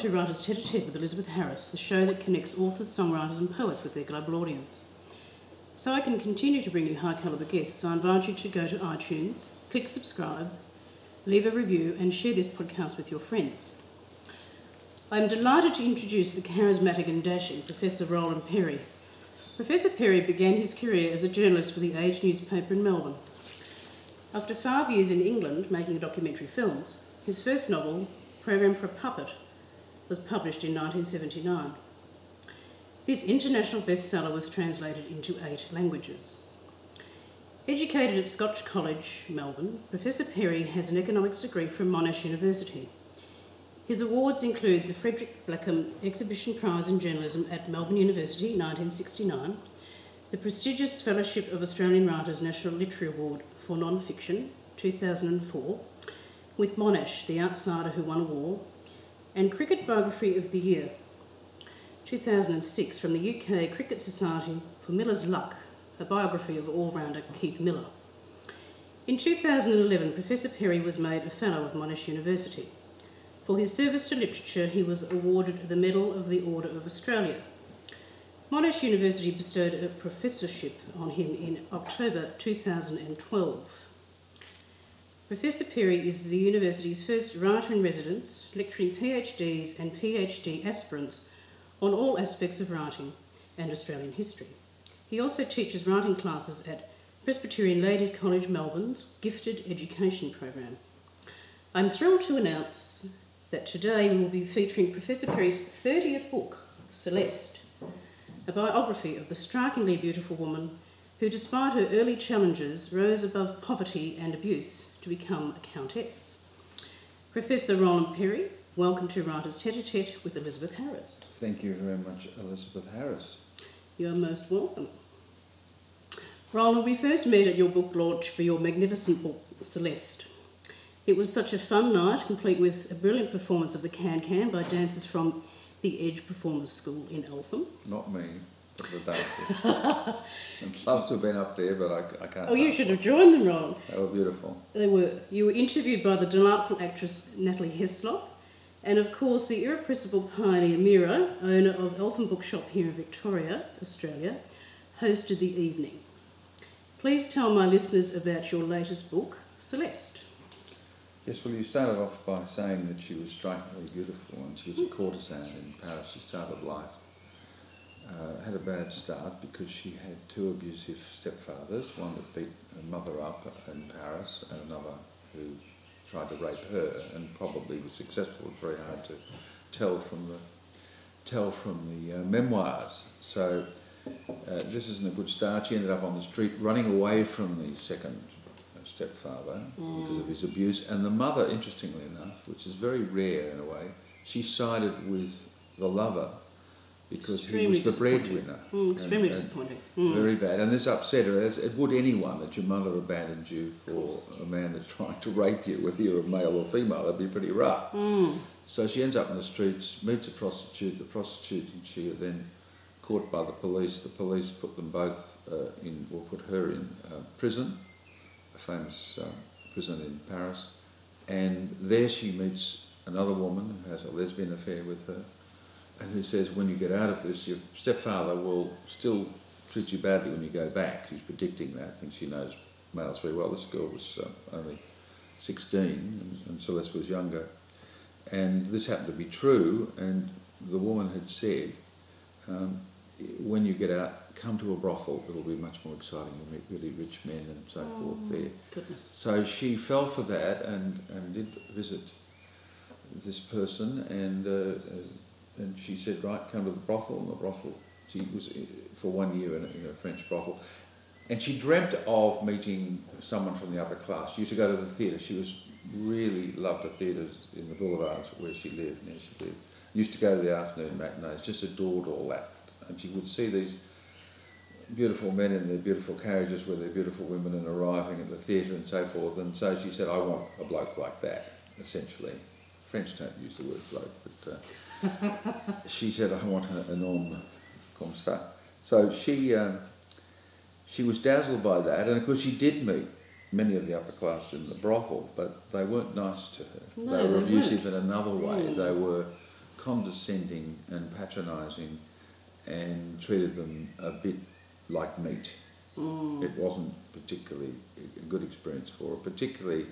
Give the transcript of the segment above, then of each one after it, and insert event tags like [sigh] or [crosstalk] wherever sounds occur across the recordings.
to Writers Tete a Tete with Elizabeth Harris, the show that connects authors, songwriters, and poets with their global audience. So I can continue to bring you high caliber guests, I invite you to go to iTunes, click subscribe, leave a review, and share this podcast with your friends. I am delighted to introduce the charismatic and dashing Professor Roland Perry. Professor Perry began his career as a journalist for the Age newspaper in Melbourne. After five years in England making documentary films, his first novel, Program for a Puppet, was published in 1979. This international bestseller was translated into eight languages. Educated at Scotch College, Melbourne, Professor Perry has an economics degree from Monash University. His awards include the Frederick Blackham Exhibition Prize in Journalism at Melbourne University, 1969, the prestigious Fellowship of Australian Writers National Literary Award for Non-Fiction, 2004, with Monash, The Outsider Who Won a War, and Cricket Biography of the Year, 2006, from the UK Cricket Society for Miller's Luck, a biography of all-rounder Keith Miller. In 2011, Professor Perry was made a Fellow of Monash University. For his service to literature, he was awarded the Medal of the Order of Australia. Monash University bestowed a professorship on him in October 2012. Professor Perry is the university's first writer in residence, lecturing PhDs and PhD aspirants on all aspects of writing and Australian history. He also teaches writing classes at Presbyterian Ladies College Melbourne's Gifted Education Program. I'm thrilled to announce that today we will be featuring Professor Perry's 30th book, Celeste, a biography of the strikingly beautiful woman who, despite her early challenges, rose above poverty and abuse to become a countess. Professor Roland Perry, welcome to Writers Tete a Tete with Elizabeth Harris. Thank you very much, Elizabeth Harris. You are most welcome. Roland, we first met at your book launch for your magnificent book, Celeste. It was such a fun night, complete with a brilliant performance of the Can Can by dancers from the Edge Performers School in Eltham. Not me I'd love to have been up there, but I, I can't. Oh, you should have joined them, Ron. They were beautiful. They were. You were interviewed by the delightful actress Natalie Heslop, and of course the irrepressible pioneer Mira, owner of Eltham Bookshop here in Victoria, Australia, hosted the evening. Please tell my listeners about your latest book, Celeste. Yes, well, you started off by saying that she was strikingly beautiful and she was a courtesan in Paris. She started life uh, had a bad start because she had two abusive stepfathers, one that beat her mother up in Paris and another who tried to rape her and probably was successful. It's very hard to tell from the tell from the uh, memoirs. So uh, this isn't a good start. She ended up on the street running away from the second stepfather mm. because of his abuse. And the mother, interestingly enough, which is very rare in a way, she sided with the lover because extremely he was the breadwinner. Mm, extremely and, disappointing. Mm. Very bad. And this upset her, as it would anyone, that your mother abandoned you for a man that's trying to rape you, whether you're a male or female. That'd be pretty rough. Mm. So she ends up in the streets, meets a prostitute. The prostitute and she are then caught by the police. The police put them both uh, in, or put her in uh, prison, a famous uh, prison in Paris. And there she meets another woman who has a lesbian affair with her and who says when you get out of this, your stepfather will still treat you badly when you go back. She's predicting that. I think she knows males very well. This girl was uh, only 16 and, and Celeste was younger. And this happened to be true, and the woman had said, um, when you get out, come to a brothel. It'll be much more exciting. You'll meet really rich men and so oh, forth there. Goodness. So she fell for that and, and did visit this person and uh, and she said, right, come to the brothel. And the brothel, she was uh, for one year in a, in a French brothel. And she dreamt of meeting someone from the upper class. She used to go to the theatre. She was really loved the theatres in the boulevards where she lived, near she lived. Used to go to the afternoon matinees, just adored all that. And she would see these beautiful men in their beautiful carriages with their beautiful women and arriving at the theatre and so forth. And so she said, I want a bloke like that, essentially. French don't use the word bloke, but uh, she said, I want an homme comme ça. So she, um, she was dazzled by that, and of course she did meet many of the upper class in the brothel, but they weren't nice to her. No, they were they abusive weren't. in another way. Mm. They were condescending and patronising and treated them a bit like meat. Mm. It wasn't particularly a good experience for her, particularly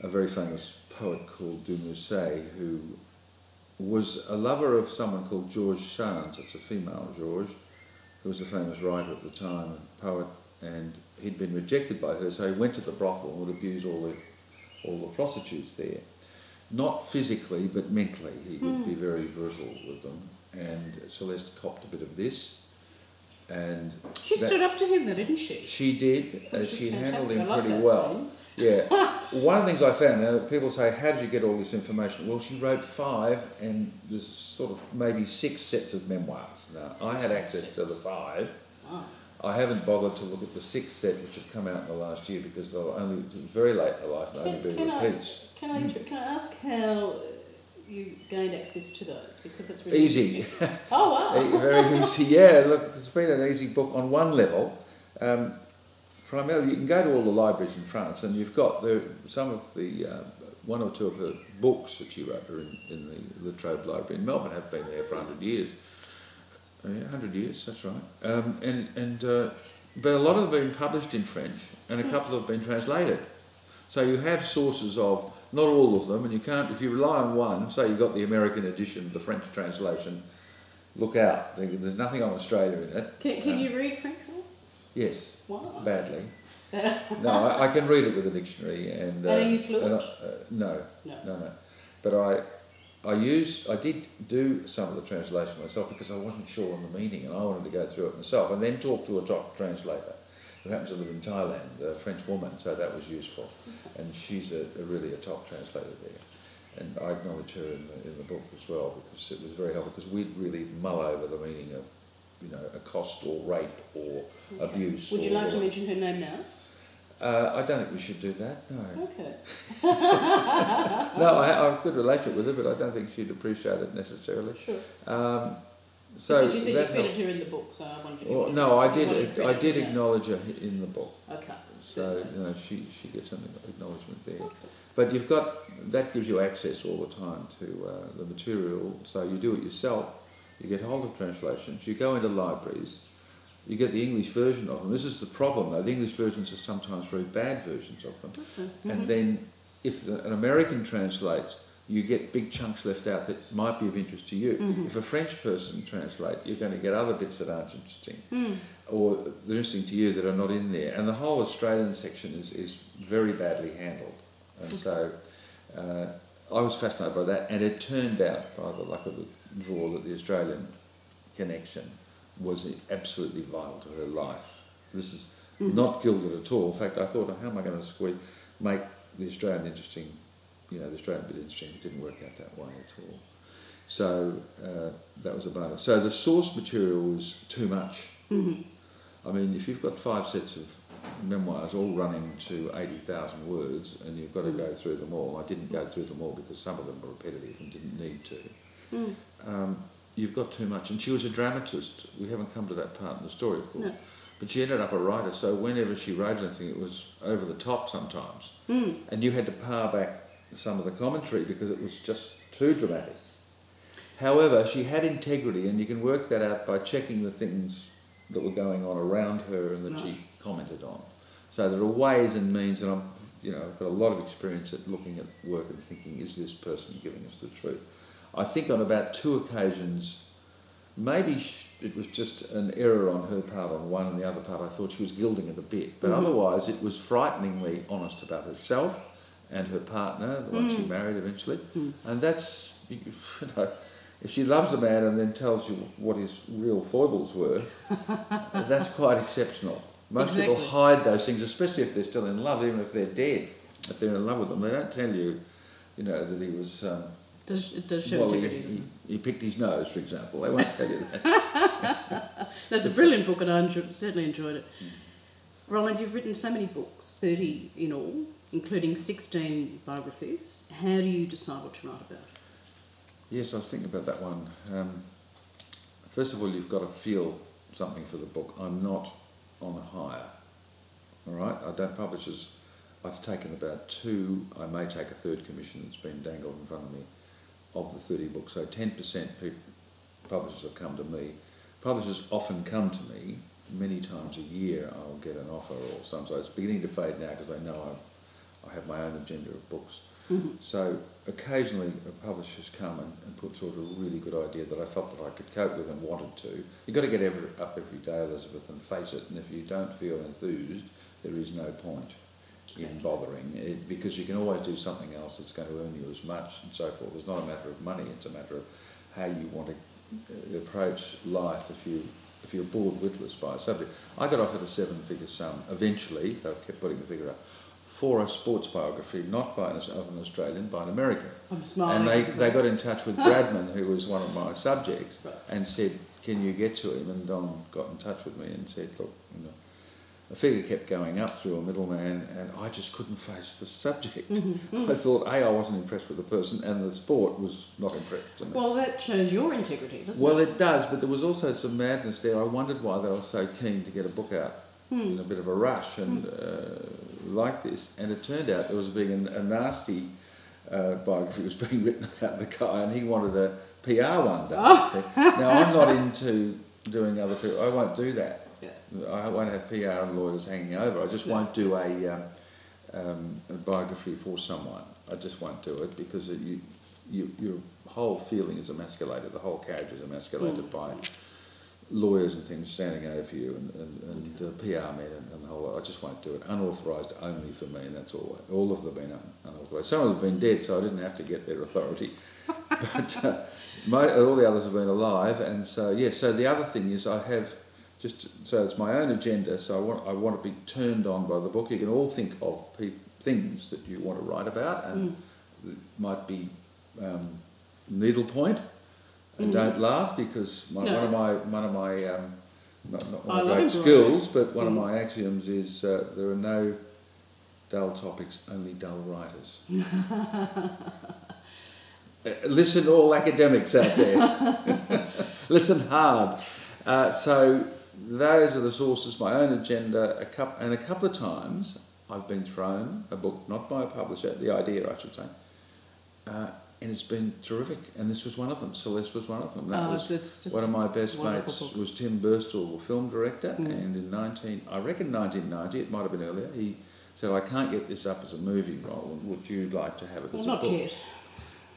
a very famous poet called Du Musset who was a lover of someone called George Sand. It's a female George, who was a famous writer at the time, and poet, and he'd been rejected by her, so he went to the brothel and would abuse all the all the prostitutes there. Not physically, but mentally. He would be very brutal with them. And Celeste copped a bit of this. And She that- stood up to him, though, didn't she? she did. Uh, she handled him pretty well. scene. Yeah. [laughs] One of the things I found, now people say, how did you get all this information? Well, she wrote five, and there's sort of maybe six sets of memoirs. Now, I had access to the five. Oh. I haven't bothered to look at the sixth set, which have come out in the last year, because they'll only very late in life and only Can, be can, I, can, I, Mm. can I ask how you gained access to those? Because it's really Easy. [laughs] Oh, wow. Very easy. Yeah, look, it's been an easy book on one level. Um, primarily, you can go to all the libraries in France, and you've got the, some of the uh, one or two of the books that she wrote are in, in the Latrobe Library in Melbourne. Have been there for hundred years. Uh, yeah, hundred years. That's right. Um, and and uh, but a lot of them have been published in French, and a couple have been translated. So you have sources of not all of them, and you can't if you rely on one. Say you've got the American edition, the French translation. Look out! There's nothing on Australia in it. Can, can Um, you read French? Yes, Wow. badly. [laughs] no, I, I can read it with a dictionary, and, uh, And are you fluent? I- uh, no, No. no, no. But I, I used, I did do some of the translation myself because I wasn't sure on the meaning, and I wanted to go through it myself, and then talk to a top translator who happens to live in Thailand, a French woman, so that was useful, and she's a, a really a top translator there. And I acknowledge her in the, in the book as well because it was very helpful because we'd really mull over the meaning of, you know, accost or rape or abuse. Would you or, like to mention her name now? uh, I don't think we should do that. No, Okay. [laughs] no, I, I have a good relationship with her, but I don't think she'd appreciate it necessarily. Sure. Um, So so you said you credited her in the book, so I if you Well, no, I did. I did acknowledge her in the book, Okay. so you know she she gets an acknowledgement there. But you've got that gives you access all the time to uh, the material, so you do it yourself. You get hold of translations. You go into libraries. You get the English version of them. This is the problem, though. The English versions are sometimes very bad versions of them. Mm-hmm. And then, if the, an American translates, you get big chunks left out that might be of interest to you. Mm-hmm. If a French person translates, you're going to get other bits that aren't interesting, Mm. or they're interesting to you that are not in there. And the whole Australian section is, is very badly handled. And so, uh, I was fascinated by that. And it turned out, by the luck of the draw, that the Australian connection was absolutely vital to her life. This is not gilded at all. In fact, I thought, how am I going to squeeze, make the Australian interesting, you know, the Australian bit interesting. It didn't work out that way at all. So uh, that was a bonus. So the source material was too much. Mm-hmm. I mean, if you've got five sets of memoirs all running to 80,000 words and you've got to go through them all, I didn't go through them all because some of them were repetitive and didn't need to Mm. um, you've got too much. And she was a dramatist. We haven't come to that part in the story, of course. No. But she ended up a writer, so whenever she wrote anything, it was over the top sometimes. Mm. And you had to par back some of the commentary because it was just too dramatic. However, she had integrity, and you can work that out by checking the things that were going on around her and that Right. she commented on. So there are ways and means, and I'm, you know, I've got a lot of experience at looking at work and thinking, is this person giving us the truth? I think on about two occasions, maybe it was just an error on her part on one, and the other part I thought she was gilding it a bit. But Mhm. otherwise, it was frighteningly honest about herself and her partner, the one she Mm. married eventually. Mm. And that's, [laughs] you know, if she loves a man and then tells you what his real foibles were, [laughs] that's quite exceptional. Most people hide those things, especially if they're still in love, even if they're dead. If they're in love with them, they don't tell you, you know, that he was. Um, Does, it does show well, he, integrity, doesn't it? he, he picked his nose, for example. They won't tell you that. [laughs] That's a brilliant book, and I enjoy, certainly enjoyed it. Roland, you've written so many books, 30 in all, including 16 biographies. How do you decide what to write about? Yes, I was thinking about that one. Um, first of all, you've got to feel something for the book. I'm not on a hire. All right, I don't publish as I've taken about two. I may take a third commission that's been dangled in front of me of the 30 books. So 10% people, publishers have come to me. Publishers often come to me many times a year. I'll get an offer or sometimes it's beginning to fade now because I know I, I have my own agenda of books. Mm-hmm. So occasionally publishers come and, and put forward a really good idea that I felt that I could cope with and wanted to. You've got to get every, up every day, Elizabeth, and face it. And if you don't feel enthused, there is no point in Exactly. bothering it, because you can always do something else that's going to earn you as much and so forth. It's not a matter of money; it's a matter of how you want to uh, approach life. If you if you're bored witless by a subject, I got offered a seven-figure sum. Eventually, they kept putting the figure up for a sports biography, not by an, of an Australian, by an American. I'm smiling. And they, they got in touch with Bradman, who was one of my subjects, and said, "Can you get to him?" And Don got in touch with me and said, "Look, you know." The figure kept going up through a middleman, and I just couldn't face the subject. I thought, A, I wasn't impressed with the person, and the sport was not impressed. with me. Well, that shows your integrity, doesn't Well, it? it does, but there was also some madness there. I wondered why they were so keen to get a book out in a bit of a rush and uh, like this. And it turned out there was being a, a nasty uh, biography was [laughs] being written about the guy, and he wanted a PR one done. See? Now I'm not into doing other people. I won't do that. Yeah. I won't have PR and lawyers hanging over. I just No, won't do a, um, um, a biography for someone. I just won't do it because it, you, you, your whole feeling is emasculated. The whole character is emasculated Mm. by lawyers and things standing over you and, and, and uh, PR men and, and the whole lot. I just won't do it. Unauthorised only for me, and that's all. All of them have been un- unauthorised. Some of them have been dead, so I didn't have to get their authority. [laughs] but uh, mo- all the others have been alive, and so yeah. So the other thing is, I have just so it's my own agenda. So I want I want to be turned on by the book. You can all think of pe- things that you want to write about, and it might be um, needlepoint. And don't laugh because my, No. one of my one of my um, not, not I one of love my embroidery. skills, but one of Mm. my axioms is uh, there are no dull topics, only dull writers. [laughs] Uh, listen, all academics out there. [laughs] [laughs] listen hard. Uh, so those are the sources. My own agenda, a coup and a couple of times I've been thrown a book, not by a publisher, the idea I should say, uh, and it's been terrific. And this was one of them. Celeste was one of them. That Oh, was it's- one of my best mates book. was Tim Burstall, the film director, Mm. and in 19, I reckon 1990, it might have been earlier, he said, I can't get this up as a movie role, would you like to have it Well, as a book? not yet.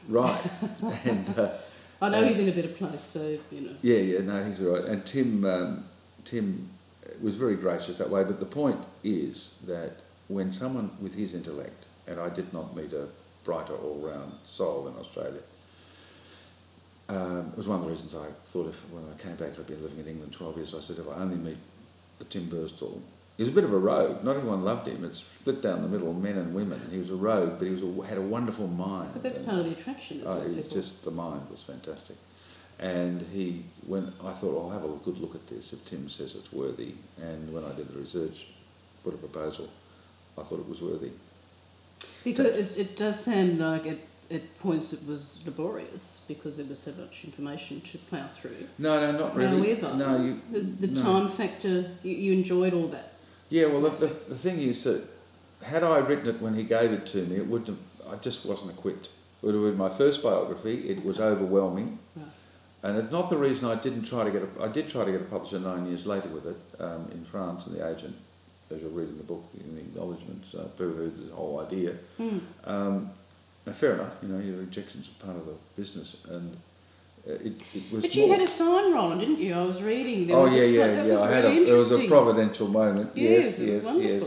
Right. [laughs] and uh, I know Uh, he's in a better place, so, you know. yeah, yeah, no, he's all right. And Tim, um, Tim was very gracious that way. But the point is that when someone with his intellect, and I did not meet a brighter all-round soul in Australia, um, it was one of the reasons I thought if when I came back, I'd been living in England 12 years, I said if I only meet a Tim Burstall, he was a bit of a rogue. Not everyone loved him. It's split down the middle, men and women. He was a rogue, but he was a, had a wonderful mind. But that's And- part of the attraction, Oh, it was just the mind was fantastic, and he when I thought I'll have a good look at this if Tim says it's worthy, and when I did the research, put a proposal, I thought it was worthy. Because it does sound like at, at points it was laborious because there was so much information to plough through. No, no, not really. However, no, you. the, the no. time factor, you, you enjoyed all that. Yeah, well, the, the, the thing is that had I written it when he gave it to me, it wouldn't have. I just wasn't equipped. It would have been my first biography. It was overwhelming. Right. And it's not the reason I didn't try to get a, I did try to get a publisher nine years later with it um, in France, and the agent, as you'll read in the book, in the acknowledgements, uh, boo-hooed the whole idea. Hmm. Um, fair enough, you know, your rejections are part of the business, and it, it was. But you more- had a sign, Roland, didn't you? I was reading. There oh was yeah, a yeah, yeah. Was I had really a, there was a providential moment. Yes, Yes, it yes, was yes.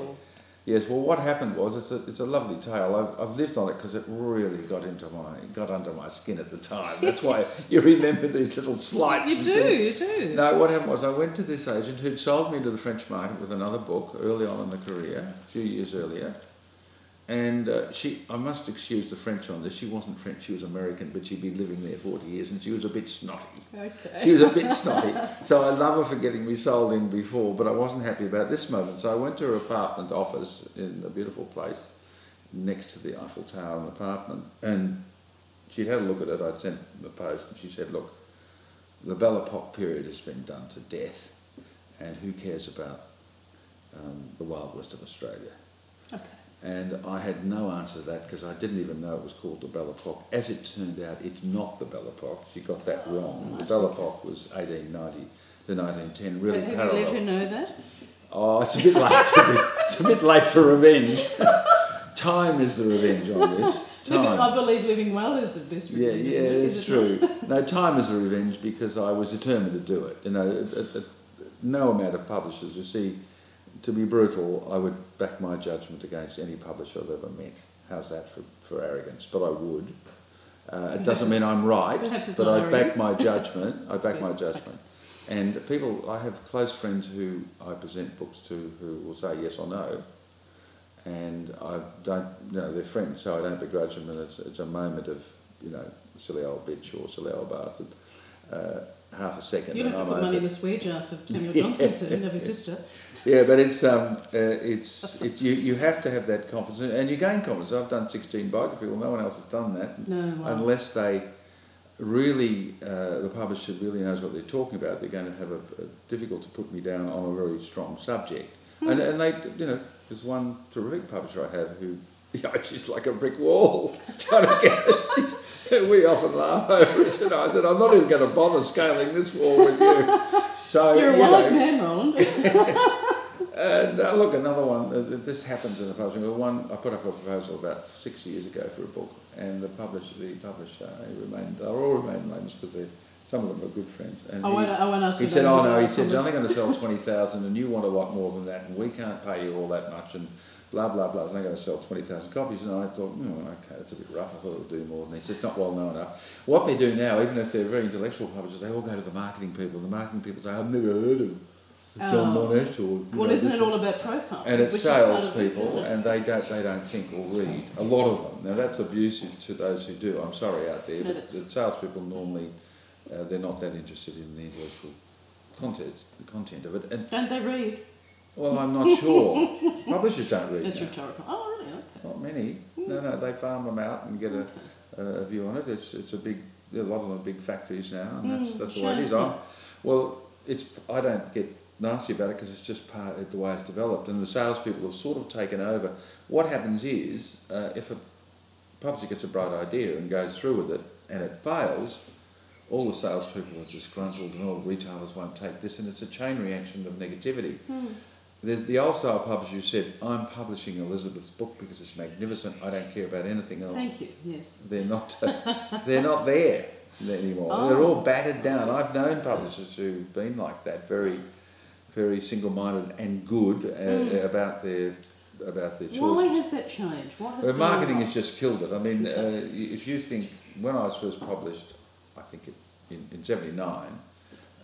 Yes, well, what happened was it's a, it's a lovely tale. I've, I've lived on it because it really got into my got under my skin at the time. That's why you remember these little slights. You do, things. you do. No, what happened was I went to this agent who'd sold me to the French market with another book early on in the career, a few years earlier. And uh, she, I must excuse the French on this. She wasn't French; she was American, but she'd been living there forty years, and she was a bit snotty. Okay. She was a bit snotty. So I love her for getting me sold in before, but I wasn't happy about this moment. So I went to her apartment office in a beautiful place next to the Eiffel Tower, an apartment, and she had a look at it. I'd sent the post, and she said, "Look, the Belle Epoque period has been done to death, and who cares about um, the Wild West of Australia?" okay. And I had no answer to that because I didn't even know it was called the Belle Epoque. As it turned out, it's not the Belle Epoque. She got that wrong. The Belle Epoque was 1890 to 1910, really Have parallel. you let her know that? Oh, it's a bit late. To be, it's a bit late for revenge. Time is the revenge on this. [laughs] Living, I believe living well is the best revenge, yeah, isn't it? Is it true. No, time is the revenge because I was determined to do it. You know, a, a, a, no amount of publishers. You see, to be brutal, I would back my judgment against any publisher I've ever met. How's that for, for arrogance? But I would. Uh, it doesn't mean I'm right, but [laughs] I back my judgment. I back my judgment. And people, I have close friends who I present books to who will say yes or no, and I don't, you know, they're friends, so I don't begrudge them, and it's, it's a moment of, you know, silly old bitch or silly old bastard, uh, half a second. You don't and have I'm to put money in the swear jar for Samuel [laughs] Yeah. Johnson soon, have your sister. Yeah, but it's um, uh, it's it, you you have to have that confidence, and you gain confidence. I've done sixteen biography. Well, no one else has done that No, wow. unless they really uh, the publisher really knows what they're talking about. They're going to have a, a difficult to put me down on a very strong subject, and and they you know there's one terrific publisher I have who. [laughs] Yeah, she's like a brick wall [laughs] trying to get it. [laughs] We often laugh over it. You know, I said, I'm not even going to bother scaling this wall with you. So You're a you know, man, Roland. And uh, look, another one. Uh, this happens in the publishing. Well, one I put up a proposal about six years ago for a book, and the publisher, the publisher, he remained. They all remain nameless because some of them are good friends. And I he, I won't he said, "Oh no," he said, "You're only going to sell [laughs] twenty thousand, and you want a lot more than that, and we can't pay you all that much." And blah blah blah. I was only going to sell twenty thousand copies, and I thought, "Hmm, okay, that's a bit rough. I thought it would do more." And he said, "It's not well known enough." What they do now, even if they're very intellectual publishers, they all go to the marketing people. The marketing people say, "I've never heard of." John Oh. Monet or Well, isn't it all about profile? and it's Which is part sales people, it? and they don't they don't think or read. A lot of them. Now that's abusive to those who do. I'm sorry out there, No, but the salespeople normally uh, they're not that interested in the intellectual content, the content of it. And Don't they read? well, I'm not sure. [laughs] Publishers don't read. It's now. rhetorical. Oh, really? Okay. Not many. No, no, they farm them out and get a, a view on it. It's it's a big. A lot of them are big factories now, and that's Mm, that's the way it is. I'm, well, it's I don't get nasty about it because it's just part of the way it's developed, and the salespeople have sort of taken over. What happens is uh, if a publisher gets a bright idea and goes through with it, and it fails. All the salespeople are disgruntled, and all the retailers won't take this, and it's a chain reaction of negativity. Hmm. There's the old style publisher who said, I'm publishing Elizabeth's book because it's magnificent, I don't care about anything else. Thank you, yes. They're not, [laughs] they're not there anymore. Oh. They're all battered down. I've known publishers who've been like that, very, very single-minded and good uh, Mm. about their, about their choices. Why has that changed? What has The marketing has just killed it. I mean, uh, if you think, when I was first published, I think it, in, in 79,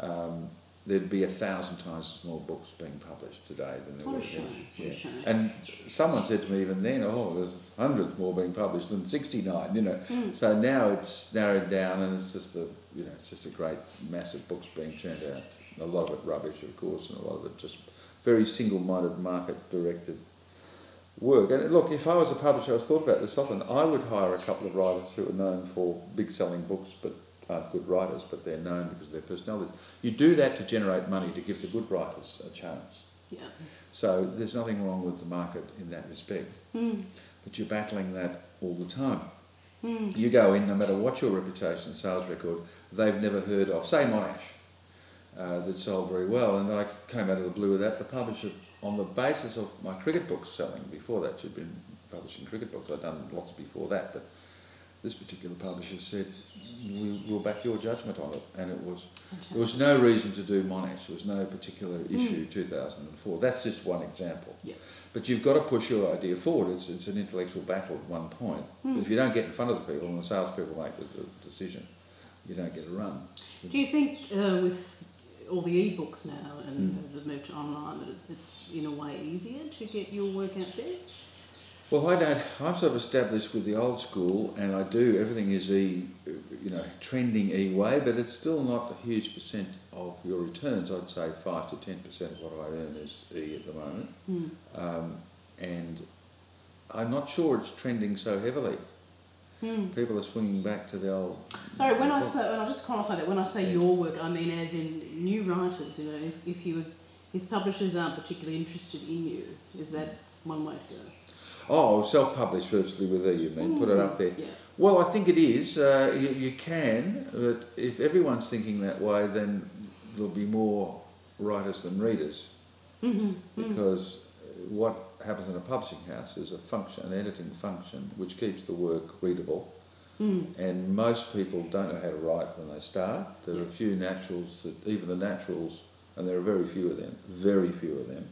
um, there'd be a thousand times as more books being published today than there were shame, then. what a shame. And someone said to me even then, oh, there's hundreds more being published than 69, you know. Mm. So now it's narrowed down and it's just a, you know, it's just a great massive books being churned out. A lot of it rubbish, of course, and a lot of it just very single-minded, market-directed work. And look, if I was a publisher, I've thought about this often, I would hire a couple of writers who are known for big-selling books but aren't good writers, but they're known because of their personality. You do that to generate money, to give the good writers a chance. Yeah. So there's nothing wrong with the market in that respect. Mm. But you're battling that all the time. Mm. You go in, no matter what your reputation, sales record, they've never heard of, say Monash, uh, that sold very well, and I came out of the blue with that. The publisher, on the basis of my cricket books selling, before that she'd been publishing cricket books, I'd done lots before that, but this particular publisher said, we, we'll back your judgment on it, and it was there was no reason to do Monash. There was no particular issue. 2004. That's just one example. Yeah. But you've got to push your idea forward. It's, it's an intellectual battle at one point. But if you don't get in front of the people and the salespeople make the, the decision, you don't get a run. Do you think uh, with all the e-books now and Mm. the move to online that it's in a way easier to get your work out there? Well, I don't. I'm sort of established with the old school, and I do everything is e, you know, trending e way, but it's still not a huge percent of your returns. I'd say five to ten percent of what I earn is e at the moment. Mm. um, and I'm not sure it's trending so heavily. Mm. People are swinging back to the old. Sorry, when I say, and I just qualify that, when I say your work, I mean as in new writers. You know, if, if you if publishers aren't particularly interested in you, is that one way to go? Oh, self-published virtually with you mean? Put it up there. Yeah. Well, I think it is. Uh, you, you can, but if everyone's thinking that way, then there'll be more writers than readers. Mm-hmm. Because what happens in a publishing house is a function, an editing function, which keeps the work readable. Mm. And most people don't know how to write when they start. There are a few naturals, that, even the naturals, and there are very few of them, very few of them.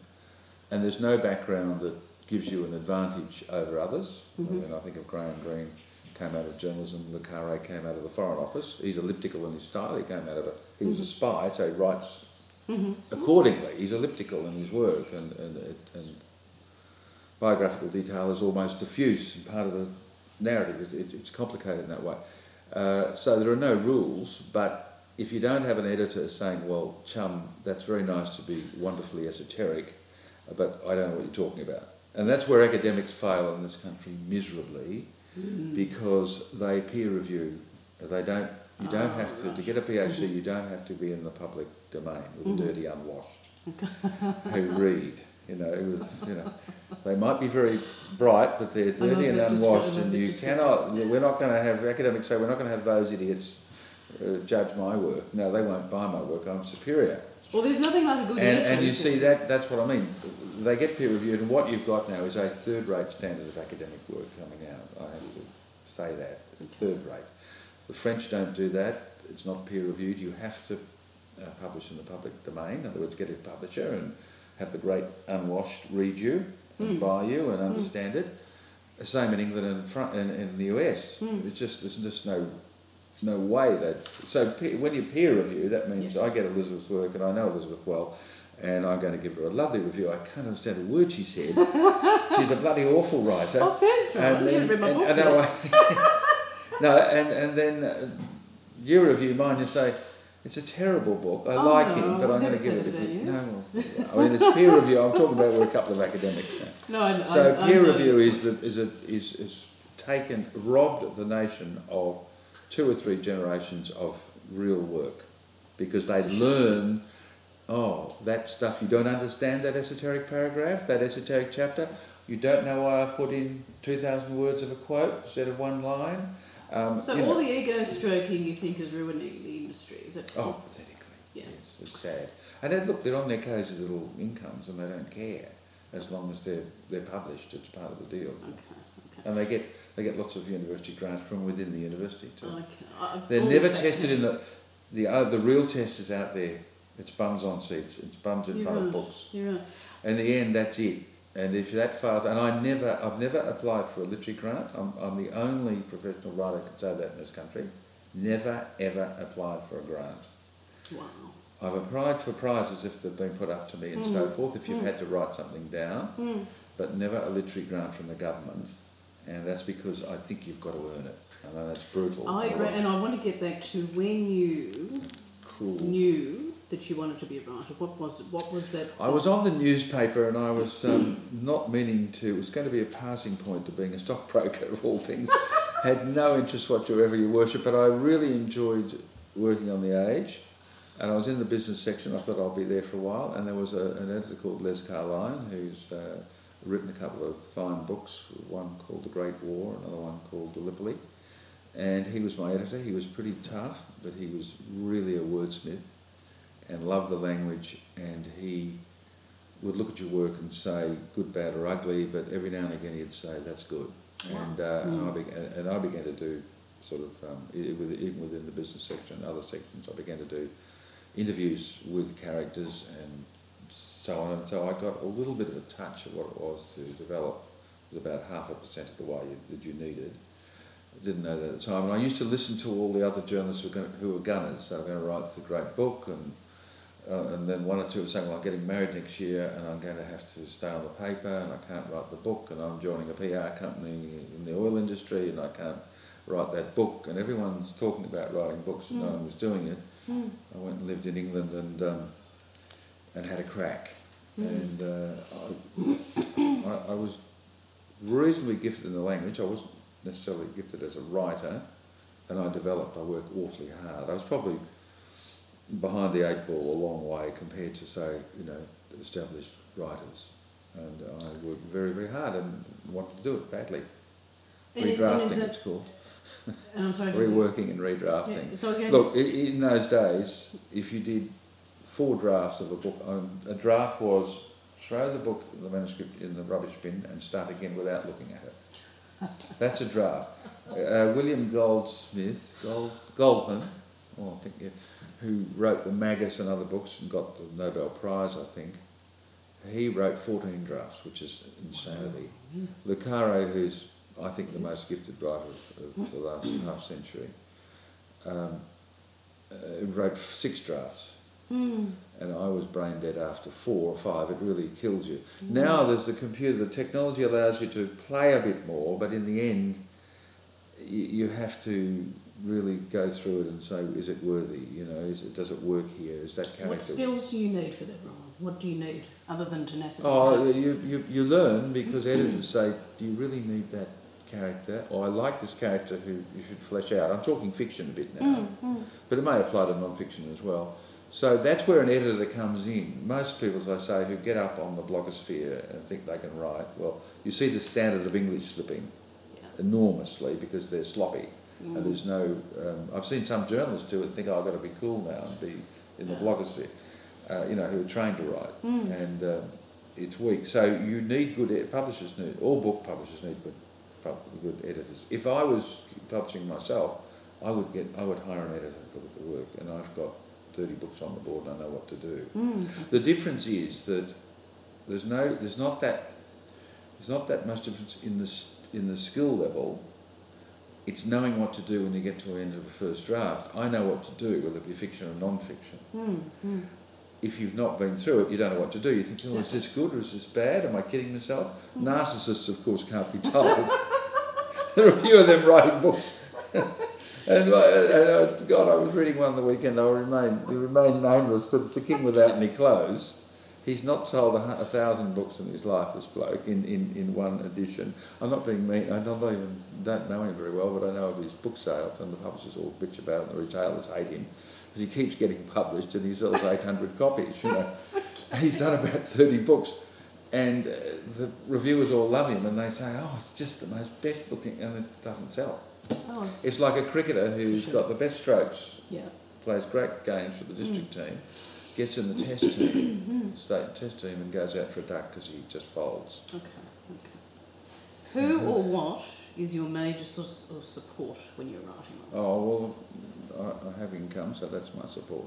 And there's no background that gives you an advantage over others. Mhm. I mean, I think of Graham Greene, came out of journalism, Le Carre came out of the Foreign Office. He's elliptical in his style, he came out of a, he was a spy, so he writes Mm-hmm. accordingly. He's elliptical in his work, and, and, and biographical detail is almost diffuse and part of the narrative. It, it, it's complicated in that way. Uh, so there are no rules, but if you don't have an editor saying, well, chum, that's very nice to be wonderfully esoteric, but I don't know what you're talking about. And that's where academics fail in this country miserably because they peer review. They don't, you don't have to, to get a PhD, you don't have to be in the public domain with Mhm. the dirty unwashed [laughs] who read. You know, it was, you know, they might be very bright, but they're dirty and unwashed, and you cannot, we're not going to have, academics say, we're not going to have those idiots uh, judge my work. No, they won't buy my work, I'm superior. Well, there's nothing like a good And, and you see, that, that's what I mean. They get peer reviewed, and what you've got now is a third rate standard of academic work coming out. I have to say that, third rate. The French don't do that, it's not peer reviewed. You have to uh, publish in the public domain, in other words, get a publisher and have the great unwashed read you and Mm. buy you and understand it. The same in England and Fran- in, in the US. Mm. It's just there's just no there's no way that so pe- when you peer review, that means I get Elizabeth's work and I know Elizabeth well, and I'm going to give her a lovely review. I can't understand a word she said. [laughs] She's a bloody awful writer. Oh, thanks, Robin. You haven't read my and, and, yet. no, [laughs] no, and and then uh, you review mine. You say. It's a terrible book. I Oh, like no, it, but I'm going to give it a good. No, I mean it's peer review. I'm talking about we're a couple of academics now. [laughs] No, I, So I, peer I review is that is a, is is taken robbed the nation of two or three generations of real work because they learn oh that stuff you don't understand that esoteric paragraph that esoteric chapter you don't know why I've put in two thousand words of a quote instead of one line. Um, So all know. the ego stroking you think is ruining the industry, is it? Oh, pathetically. Yeah. Yes, it's sad. And then, look, they're on their cosy little incomes and they don't care as long as they're, they're published. It's part of the deal. Okay, okay. And they get, they get lots of university grants from within the university too. okay. I- They're never tested in the, the, uh, the real test is out there. It's bums on seats. It's bums in You're front of books. You're right. In the end, that's it. And if that fails, and I never, I've never applied for a literary grant. I'm, I'm the only professional writer who can say that in this country. Never, ever applied for a grant. Wow. I've applied for prizes if they've been put up to me and so Mm. forth, if you've Mm. had to write something down, Mm. but never a literary grant from the government. And that's because I think you've got to earn it. I know that's brutal. I and I want to get back to when you Cruel. knew that you wanted to be a writer. What was it? What was that? I was on the newspaper and I was um, not meaning to, it was going to be a passing point to being a stockbroker of all things. [laughs] Had no interest whatsoever, your worship, but I really enjoyed working on the age. And I was in the business section, I thought I'll be there for a while. And there was a, an editor called Les Carlyon who's uh, written a couple of fine books, one called The Great War, another one called Gallipoli. And he was my editor. He was pretty tough, but he was really a wordsmith and love the language. And he would look at your work and say good, bad, or ugly, but every now and again he'd say that's good. And, uh, and, I began, and I began to do sort of, um, even within the business section and other sections, I began to do interviews with characters and so on. And so I got a little bit of a touch of what it was to develop. It was about half a percent of the way you, that you needed. I didn't know that at the time. And I used to listen to all the other journalists who were, going, who were gunners. They were going to write the great book and uh, and then one or two were saying, well, I'm getting married next year and I'm going to have to stay on the paper and I can't write the book and I'm joining a PR company in the oil industry and I can't write that book. And everyone's talking about writing books and no one was doing it. Mm. I went and lived in England and, um, and had a crack. And uh, I, I, I was reasonably gifted in the language. I wasn't necessarily gifted as a writer and I developed, I worked awfully hard. I was probably behind the eight ball a long way compared to say, you know, established writers. and I worked very, very hard and wanted to do it badly. And Redrafting, is it's called. And [laughs] I'm sorry. Reworking and redrafting. Yeah, so I was going Look, in those days, if you did four drafts of a book, um, a draft was throw the book, the manuscript in the rubbish bin and start again without looking at it. That's a draft. [laughs] Uh, William Goldsmith, Gold, Goldman, oh, I think, yeah, who wrote the Magus and other books and got the Nobel Prize, I think, he wrote 14 drafts, which is insanity. Le Carre, who's, I think, the most gifted writer of, of the last half century, um, uh, wrote six drafts. Hmm. And I was brain dead after four or five. It really kills you. Now there's the computer. The technology allows you to play a bit more, but in the end, you, you have to really go through it and say, is it worthy? You know, is it, does it work here? Is that character? What skills do you need for that role? What do you need other than tenacity? Oh, you, you, you learn because editors say, do you really need that character? Or I like this character who you should flesh out. I'm talking fiction a bit now, Mm, mm. but it may apply to non-fiction as well. So that's where an editor comes in. Most people, as I say, who get up on the blogosphere and think they can write, well, you see the standard of English slipping Yeah. enormously because they're sloppy. Mm. And there's no, um, I've seen some journalists do it and think, oh, I've got to be cool now and be in the blogosphere, uh, you know, who are trained to write. Mm. And um, it's weak. So you need good, ed- publishers need, all book publishers need good, pub- good editors. If I was publishing myself, I would get, I would hire an editor to look at the work and I've got 30 books on the board and I know what to do. Mm. The difference is that there's no, there's not that, there's not that much difference in the in the skill level. It's knowing what to do when you get to the end of a first draft. I know what to do, whether it be fiction or non-fiction. Mm. Mm. If you've not been through it, you don't know what to do. You think, oh, is this good or is this bad? Am I kidding myself? Narcissists, of course, can't be told. [laughs] there are a few of them writing books. [laughs] And, uh, and uh, God, I was reading one on the weekend. I'll remain, remain nameless, but it's the king without any clothes. He's not sold a, a thousand books in his life, this bloke, in, in, in one edition. I'm not being mean. I don't even don't know him very well, but I know of his book sales, and the publishers all bitch about it. And the retailers hate him because he keeps getting published, and he sells 800 copies. You know, [laughs] he's done about 30 books, and uh, the reviewers all love him, and they say, "Oh, it's just the most best looking," and it doesn't sell. Oh, it's, It's like a cricketer who's Sure. got the best strokes, yeah. plays great games for the district team, gets in the test team, state test team, and goes out for a duck because he just folds. Okay. Okay. Who or what is your major source of support when you're writing? Oh well, I, I have income, so that's my support.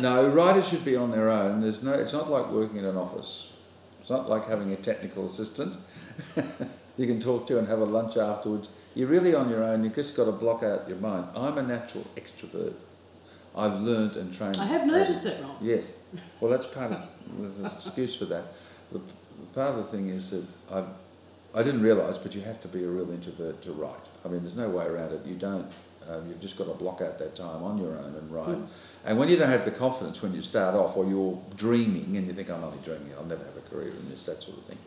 No, writers should be on their own. There's no. It's not like working in an office. It's not like having a technical assistant. [laughs] you can talk to and have a lunch afterwards. You're really on your own. You've just got to block out your mind. I'm a natural extrovert. I've learned and trained. I have noticed that, Ron. Yes. Well, that's part of, there's an excuse for that. The, part of the thing is that I, I didn't realise, but you have to be a real introvert to write. I mean, there's no way around it. You don't. Um, you've just got to block out that time on your own and write. Mm. And when you don't have the confidence when you start off, or you're dreaming and you think, I'm only dreaming, I'll never have a career in this, that sort of thing.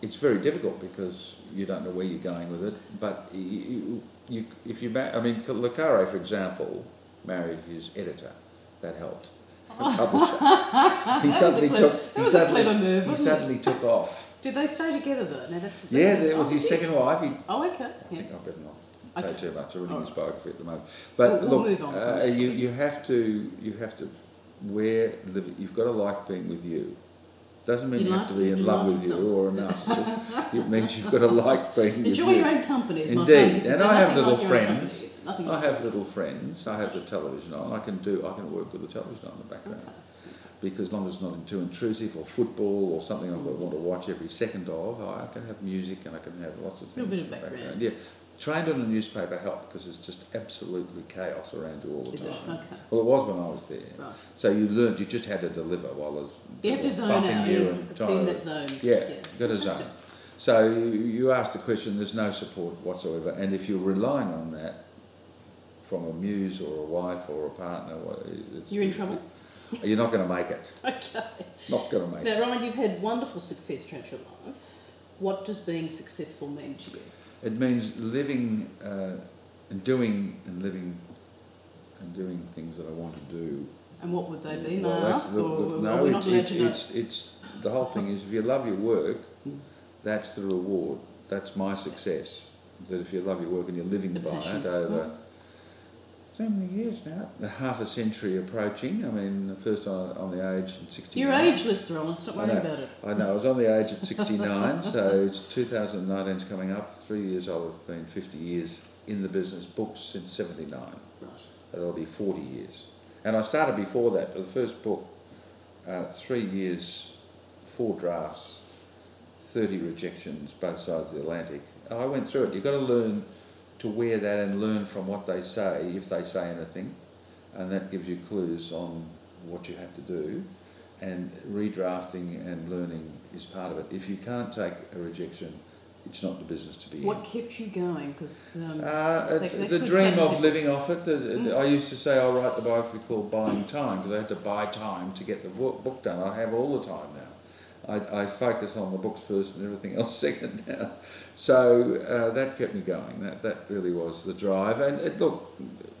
It's very difficult because you don't know where you're going with it. But you, you, if you, I mean, Le Carre, for example, married his editor. That helped. [laughs] Publisher. he suddenly clever- took. He suddenly, move, he wasn't it? suddenly took off. Did they stay together though? No, that's, that's Yeah, that was oh, his did second wife. He, Oh, okay. I Yeah. think I better not say Okay. too much. I'm reading his Alright. biography at the moment. But We'll- we'll look, move on uh, you, you have to you have to wear live, you've got to like being with you. Doesn't mean You you, like have to be in love with you yourself. or a narcissist. [laughs] it means you've got to like being with Enjoy you. your own company. Indeed, and I have little like friends. Nothing I have little friends. I have the television on. I can do. I can work with the television on in the background Okay. because as long as it's not too intrusive or football or something I want to watch every second of, I can have music and I can have lots of Little things. bit of in the background. Yeah, trained on a newspaper helped because it's just absolutely chaos around you all the Is it? time. Okay. Well, it was when I was there. Right. So you learned. You just had to deliver while I was You have to zone out. you and trying that zone. Yeah, got a zone. So you, you asked the question. There's no support whatsoever, and if you're relying on that from a muse or a wife or a partner, it's, You're in trouble. [laughs] You're not going to make it. [laughs] Okay. Not going to make it. Now, Ryan, you've had wonderful success throughout your life. What does being successful mean to you? It means living uh, and doing and living and doing things that I want to do And what would they be? Well, that's Masks? the- or the- are no, it's, it's, it's, it's, the whole thing is if you love your work, Mm. that's the reward. That's my success. That if you love your work and you're living The by passion. it over Mm. So many years now, a half a century approaching. I mean, the first on, on the age at 69. You're ageless, Roland. Stop I worrying know. about it. I know, I was on the age at 69, [laughs] so it's 2019's coming up. Three years I'll have been 50 years in the business, books since 79. Right. That'll be 40 years. And I started before that, the first book, uh, three years, four drafts, 30 rejections, both sides of the Atlantic. I went through it. You've got to learn to wear that and learn from what they say, if they say anything, and that gives you clues on what you have to do. And redrafting and learning is part of it. If you can't take a rejection, it's not the business to be in. What kept you going? Because um, Uh, the dream of living off it. the- Mm. I used to say I'll write the biography called Buying Time because I had to buy time to get the book done. I have all the time now. I, I focus on the books first and everything else [laughs] second now. So uh, that kept me going. That, that really was the drive. And it, look,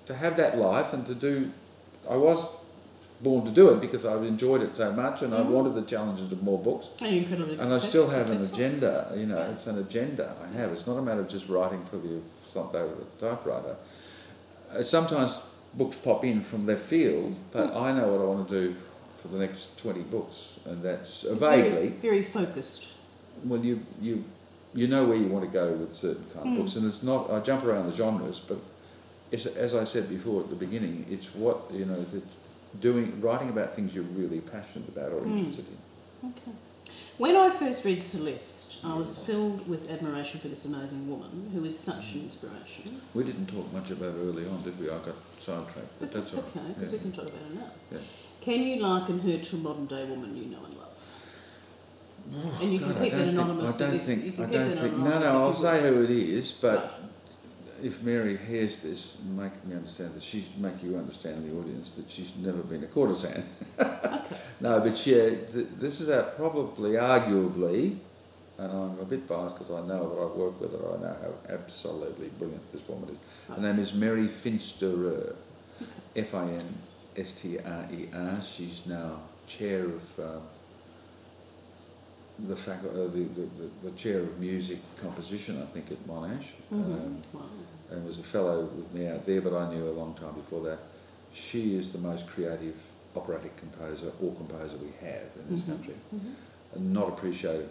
to have that life and to do, I was born to do it because I've enjoyed it so much and I Mhm. wanted the challenges of more books. and And I still have an agenda, you know, it's an agenda I have. It's not a matter of just writing till you've slumped over the typewriter. Uh, sometimes books pop in from left field, but I know what I want to do for the next 20 books, and that's uh, vaguely. Very, focused. Well, you, you, you know where you want to go with certain kind of Mm. books, and it's not, I jump around the genres, but it's, as I said before at the beginning, it's what, you know, doing, writing about things you're really passionate about or Mm. interested in. Okay. When I first read Celeste, I was filled with admiration for this amazing woman who is such an inspiration. We didn't talk much about her early on, did we? I got sidetracked, but But that's that's okay, right. Yeah. we can talk about her now. Yeah. Can you liken her to a modern day woman you know and love? Oh, And you can God, keep I it don't think- anonymous I don't think. I don't think. No, no. I'll say who it is, but Right. if Mary hears this, make me understand that she's make you understand the audience that she's never been a courtesan. Okay. [laughs] No, but she. Th- this is a probably, arguably, and I'm a bit biased because I know that I've worked with her. I know how absolutely brilliant this woman is. Her name is Mary Finsterer, F-I-N-S-T-R-E-R. She's now chair of um, the, facu- uh, the, the, the, chair of music composition, I think, at Monash. Mhm. Um, Wow. and was a fellow with me out there, but I knew her a long time before that. She is the most creative operatic composer or composer we have in this Mhm. country, Mhm. and not appreciated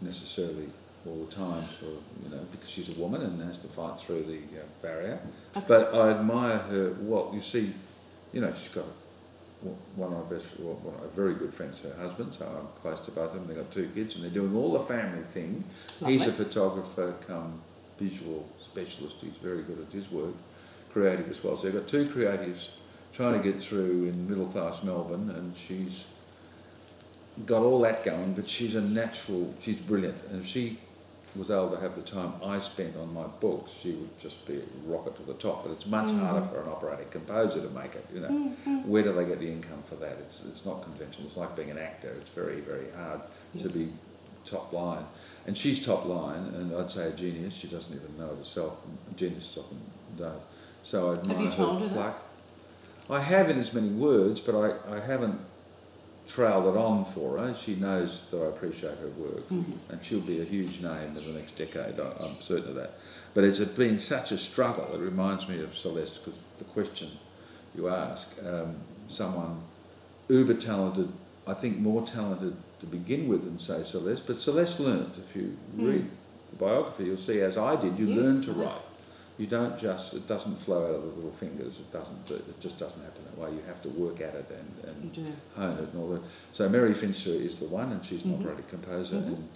necessarily all the time for you know because she's a woman and has to fight through the uh, barrier. Okay. But I admire her. Well, you see, you know, she's got one of my best, well, one of my very good friends, her husband. So I'm close to both of them. They've got two kids, and they're doing all the family thing. He's a photographer, come visual specialist. He's very good at his work, creative as well. So you've got two creatives trying to get through in middle class Melbourne, and she's got all that going. But she's a natural. She's brilliant, and if she was able to have the time I spent on my books, she would just be a rocket to the top. But it's much Mhm. harder for an operatic composer to make it. You know, Mhm. where do they get the income for that? It's it's not conventional. It's like being an actor. It's very very hard to be top line. And she's top line, and I'd say a genius. She doesn't even know it herself. Geniuses often don't. So I admire her that? pluck. I have in as many words, but I, I haven't trailed it on for her. She knows that I appreciate her work, Mhm. and she'll be a huge name in the next decade. I, I'm certain of that. But it's been such a struggle. It reminds me of Celeste because the question you ask, um, someone uber talented, I think more talented to begin with than say Celeste, but Celeste learnt. If you Mm. read the biography, you'll see, as I did, you Yes, learn to write. You don't just, it doesn't flow out of the little fingers, it doesn't, it just doesn't happen that way. You have to work at it and, and hone it and all that. So Mary Finsterer is the one, and she's an Mhm. operatic composer, Mhm. and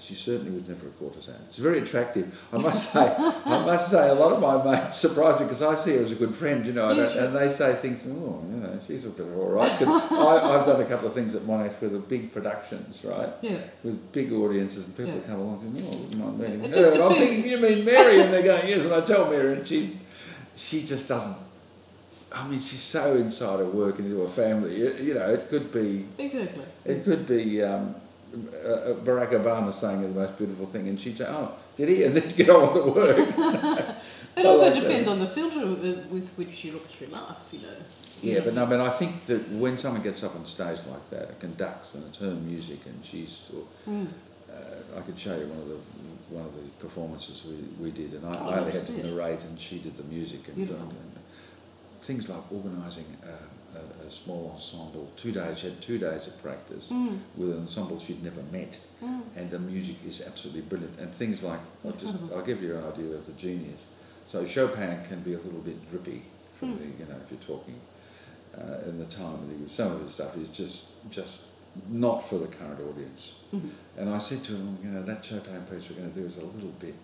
she certainly was never a courtesan. She's very attractive. I must say, I must say, a lot of my mates surprise me because I see her as a good friend, you know, and, Yeah, and they say things, oh, you know, she's a bit all right. I, I've done a couple of things at Monash with the big productions, right? Yeah. With big audiences, and people Yeah. come along and oh, I wouldn't mind meeting It her. And I'm thinking, you mean Mary? And they're going, yes. And I tell Mary, and she, she just doesn't. I mean, she's so inside her work and into her family. You, you know, it could be, Exactly. it could be um, uh, uh, Barack Obama saying the most beautiful thing, and she'd say, "Oh, Did he? [laughs] And then get on with the work. [laughs] It also like that. depends on the filter with, which you look through life, you know. Yeah, but no, but I think that when someone gets up on stage like that, and conducts, and it's her music, and she's, or, Mm. uh, I could show you one of the one of the performances we, we did, and I, Oh, I only had to it. narrate, and she did the music, and, and, and things like organising a, a, a small ensemble. Two days, she had two days of practice Mm. with an ensemble she'd never met, Mm. and the music is absolutely brilliant. And things like, I'll just, I'll give you an idea of the genius. So Chopin can be a little bit drippy from Mm. the, you know, if you're talking uh, in the time. the- Some of his stuff is just, just not for the current audience. Mhm. And I said to him, you know, that Chopin piece we're going to do is a little bit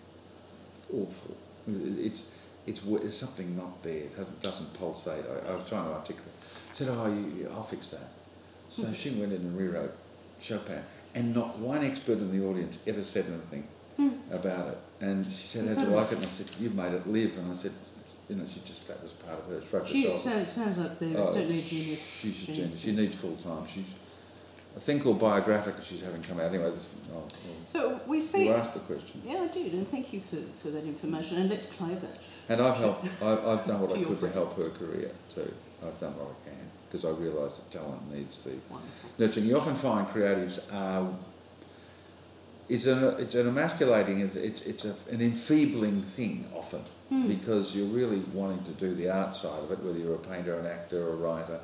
awful. It's, it's, it's something not there. It doesn't, doesn't pulsate. I, I was trying to articulate. I said, oh, you, you- I'll fix that. So Mhm. she went in and rewrote Chopin. And not one expert in the audience ever said anything Mm. about it. And she said, how'd you like it? And I said, you've made it live. And I said, you know, she just, that was part of her. Shrugged She herself. sounds, sounds like they're Oh, certainly a genius. She's a genius. She needs full time. She's a thing called Biographica. She's having come out anyway. This, oh, So we see. you asked the question, Yeah, I did, and thank you for, for that information. And let's play that. and I've helped. I've, I've done what I could to help her career too. I've done what I can because I realise that talent needs the nurturing. You often find creatives are. It's an it's an emasculating. It's it's, it's a, an enfeebling thing often Hmm. because you're really wanting to do the art side of it, whether you're a painter, an actor, a writer,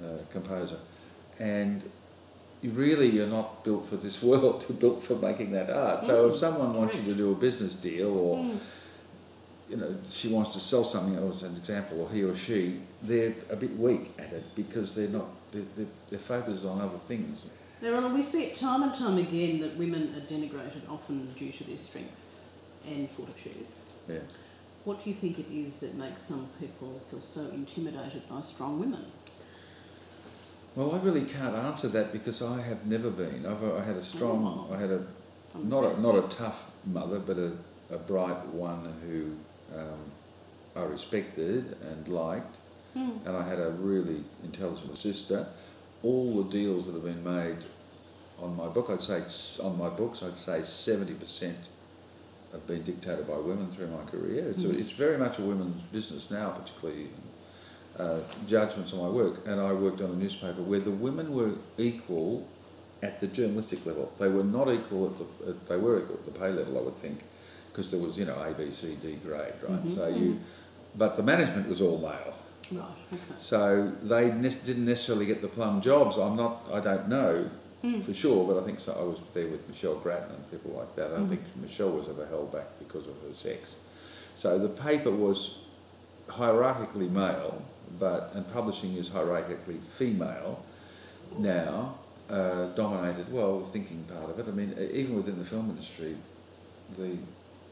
a composer, and you really you're not built for this [laughs] world. You're built for making that art. So if Mm, someone wants you to do a business deal, or Mm. You know she wants to sell something, or as an example, or he or she, they're a bit weak at it because they're not. They're, they're, they're focused on other things. Now, Ronald, we see it time and time again that women are denigrated, often due to their strength and fortitude. Yeah. What do you think it is that makes some people feel so intimidated by strong women? Well, I really can't answer that because I have never been. I've, I had a strong. Oh. I had a I'm not a, not a tough mother, but a, a bright one who um, I respected and liked, Hmm. and I had a really intelligent sister. All the deals that have been made on my book, I'd say on my books, I'd say seventy percent have been dictated by women through my career. It's, a, Mhm. it's very much a women's business now, particularly uh, judgments on my work. And I worked on a newspaper where the women were equal at the journalistic level. They were not equal at the, at, they were equal at the pay level, I would think, because there was, you know, A, B, C, D grade, right? Mhm, So you, but the management was all male. Right, okay. So they ne- didn't necessarily get the plum jobs. I'm not, I don't know Hmm. for sure, but I think so. I was there with Michelle Grattan and people like that. I don't Mhm. think Michelle was ever held back because of her sex. So the paper was hierarchically male, but and publishing is hierarchically female now, uh, dominated. Well, the thinking part of it. I mean, even within the film industry, the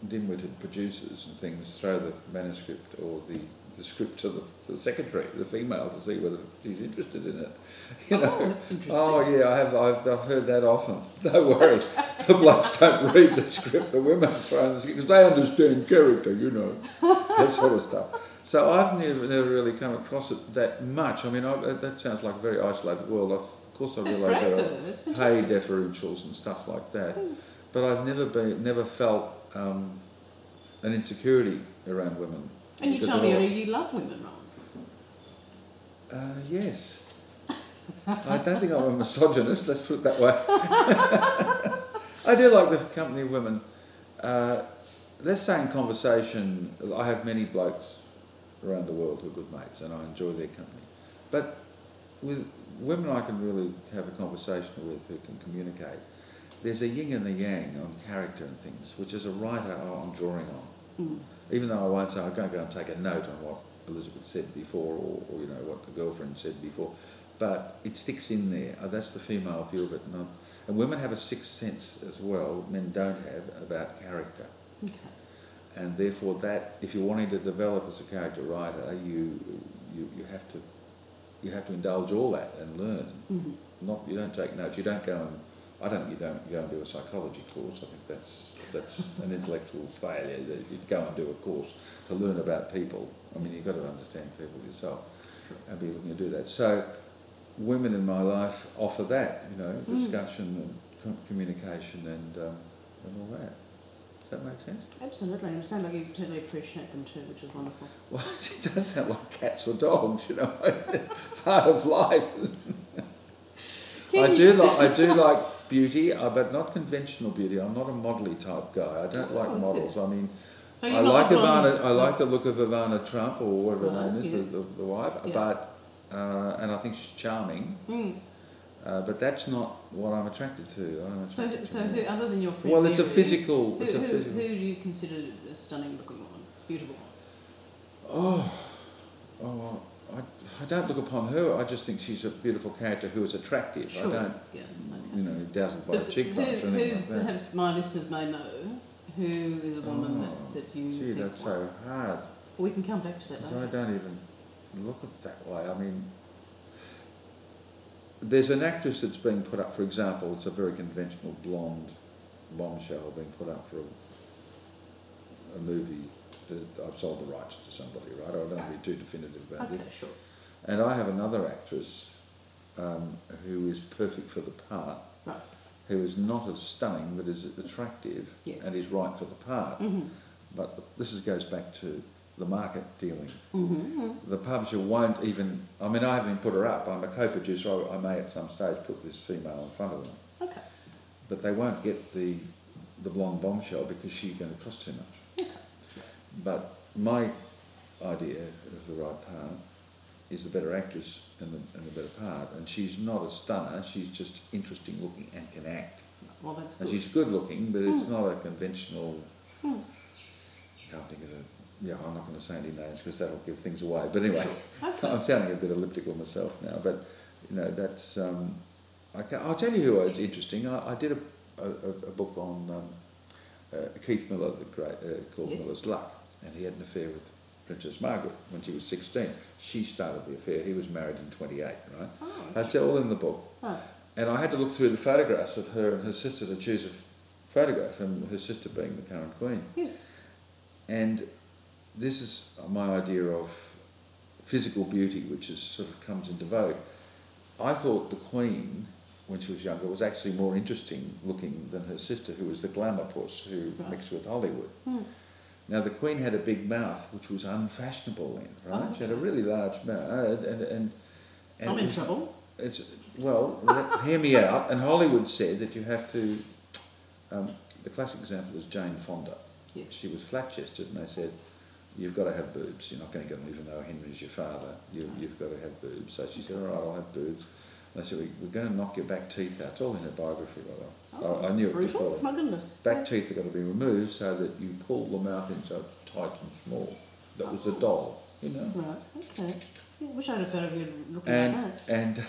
dim-witted producers and things throw the manuscript or the, the script to the, to the secretary, the female, to see whether she's interested in it. [laughs] You oh, know. Oh, that's interesting. Oh yeah, I have. I've, I've heard that often. [laughs] Don't worry, the blokes don't read the script. The women throw the script because they understand character, you know, that sort of stuff. So I've never, never really come across it that much. I mean, I, that sounds like a very isolated world. Of course, I realise there are pay fantastic. differentials and stuff like that, hmm. but I've never been, never felt um, an insecurity around women. And you tell me you love women, Ronald. Uh, yes. [laughs] I don't think I'm a misogynist, let's put it that way. [laughs] I do like the company of women. Uh, let's say in conversation, I have many blokes around the world who are good mates and I enjoy their company. But with women I can really have a conversation with who can communicate. There's a yin and a yang on character and things, which as a writer I'm drawing on Mm. even though I won't say I'm going to go and take a note on what Elizabeth said before or, or you know what the girlfriend said before, but it sticks in there. Uh, That's the female view of it. Not, and women have a sixth sense as well. Men don't have about character, Okay. and therefore that if you're wanting to develop as a character writer, you you, you have to you have to indulge all that and learn. Mhm. Not you don't take notes. You don't go and I don't think you don't go and do a psychology course. I think that's that's an intellectual failure. That you go and do a course to learn about people. I mean, you've got to understand people yourself and be looking to do that. So, women in my life offer that, you know, Mm. discussion and communication and um, and all that. Does that make sense? Absolutely, and it sounds like you totally appreciate them too, which is wonderful. [laughs] Well, it does sound like cats or dogs, you know, [laughs] part of life. I do like I do like beauty, uh, but not conventional beauty. I'm not a modelly type guy. I don't like Oh, models. I mean, I like Ivana. I like the look of Ivana Trump or whatever her name is, the, the, wife. Yeah. But uh, and I think she's charming. Mm. Uh, but that's not what I'm attracted to. I'm So, attracted so to who, other than your friend well, it's a physical. Who, It's a who, physical. who do you consider a stunning looking woman, beautiful? Oh, oh, well, I, I don't look upon her. I just think she's a beautiful character who is attractive. Sure. I don't, Yeah. you know, dazzled by But the who, cheekbones or who anything like that. perhaps my listeners may know, who is a woman Oh, that, that you Gee, think, that's so hard. we can come back to that Because I don't even look at it that way. I mean, there's an actress that's being put up, for example, it's a very conventional blonde bombshell being put up for a, a movie that I've sold the rights to somebody, right? I don't want to be too definitive about Okay, it. sure. And I have another actress um, who is perfect for the part, Right. who is not as stunning but is attractive Yes. and is right for the part. Mm-hmm. But this is, goes back to the market dealing. Mm-hmm. The publisher won't even, I mean, I haven't put her up. I'm a co-producer. I, I may at some stage put this female in front of them. Okay. But they won't get the, the blonde bombshell because she's going to cost too much. But my idea of the right part is the better actress and the, and the better part. And she's not a stunner, she's just interesting looking and can act. Well, that's And good. she's good looking, but it's Mm. not a conventional, Hmm. can't think of a, yeah, I'm not going to say any names because that'll give things away. But anyway, [laughs] Okay. I'm sounding a bit elliptical myself now, but you know that's. Um, I can, I'll tell you who was interesting. I, I did a, a, a book on um, uh, Keith Miller, the great, uh, called Yes. Miller's Luck, and he had an affair with Princess Margaret when she was 16. She started the affair. He was married in 28, right? Oh, That's all in the book. right. And I had to look through the photographs of her and her sister to choose a photograph, and her sister being the current queen. Yes. And this is my idea of physical beauty, which is sort of comes into vogue. I thought the Queen, when she was younger, was actually more interesting looking than her sister, who was the glamour puss who Right. mixed with Hollywood. Hmm. Now the Queen had a big mouth, which was unfashionable then, right? Oh, She had a really large mouth, and and, and I'm in it's- trouble. It's well, let- hear me out. And Hollywood said that you have to. Um, the classic example is Jane Fonda. Yes. She was flat chested, and they said, You've got to have boobs. You're not going to get them even though Henry's your father. You, you've got to have boobs. So she said, All right, I'll have boobs. They said, we, We're going to knock your back teeth out. It's all in her biography, by the way. Oh, I, I knew it brutal. before. My goodness. Back teeth are going to be removed so that you pull the mouth in so it's tight and small. That was a oh. doll, you know. Right. Okay. Yeah, wish I'd have thought of you looking And like that. and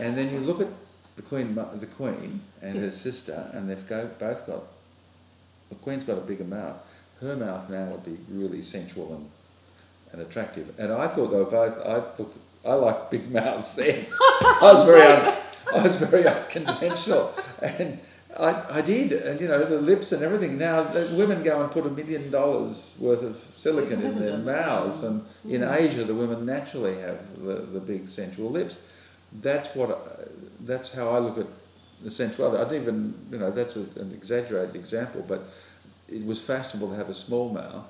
and then you look at the Queen, the Queen and her sister, and they've go, both got. The Queen's got a bigger mouth. Her mouth now would be really sensual and, and attractive. And I thought they were both. I thought I like big mouths then. I was very un, I was very unconventional, and I, I did. And you know the lips and everything. Now women go and put a million dollars worth of silicon in their mouths, and in Asia the women naturally have the, the big sensual lips. That's what. I- That's how I look at the sensuality. I don't even, you know, that's a, an exaggerated example, but it was fashionable to have a small mouth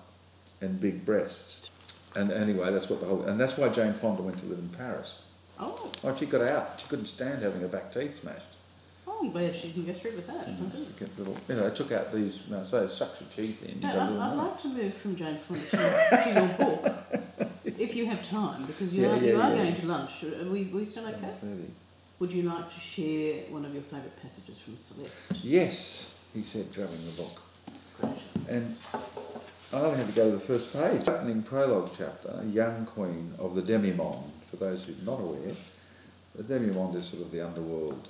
and big breasts. And anyway, that's what the whole, and that's why Jane Fonda went to live in Paris. Oh, Oh, she got out. She couldn't stand having her back teeth smashed. oh, I'm glad she can go through with that. Mm-hmm. Get little, you know, it took out these, you know, so it sucks your teeth in. You No, got a I- I'd like to move from Jane Fonda to, to your book, [laughs] if you have time, because you Yeah, are, yeah, you are yeah. going to lunch. Are we, we still okay? 30. Would you like to share one of your favourite passages from Celeste? Yes, he said, grabbing the book. Great. And I only had to go to the first page. Opening prologue chapter, Young Queen of the Demimonde. For those who are not aware, the Demimonde is sort of the underworld,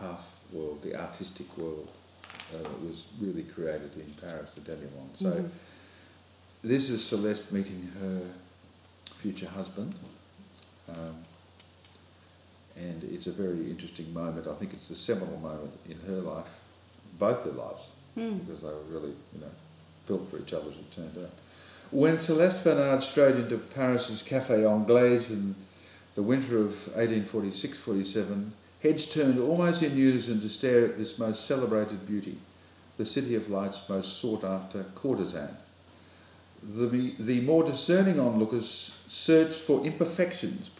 half world, the artistic world uh, that was really created in Paris, the Demimonde. So Mhm. this is Celeste meeting her future husband. Um, and it's a very interesting moment. I think it's the seminal moment in her life, both their lives, Hmm. because they were really, you know, built for each other as it turned out. When Celeste Venard strode into Paris's Café Anglais in the winter of 1846-47, heads turned almost in unison to stare at this most celebrated beauty. the City of Light's most sought after courtesan. The, the more discerning onlookers searched for imperfections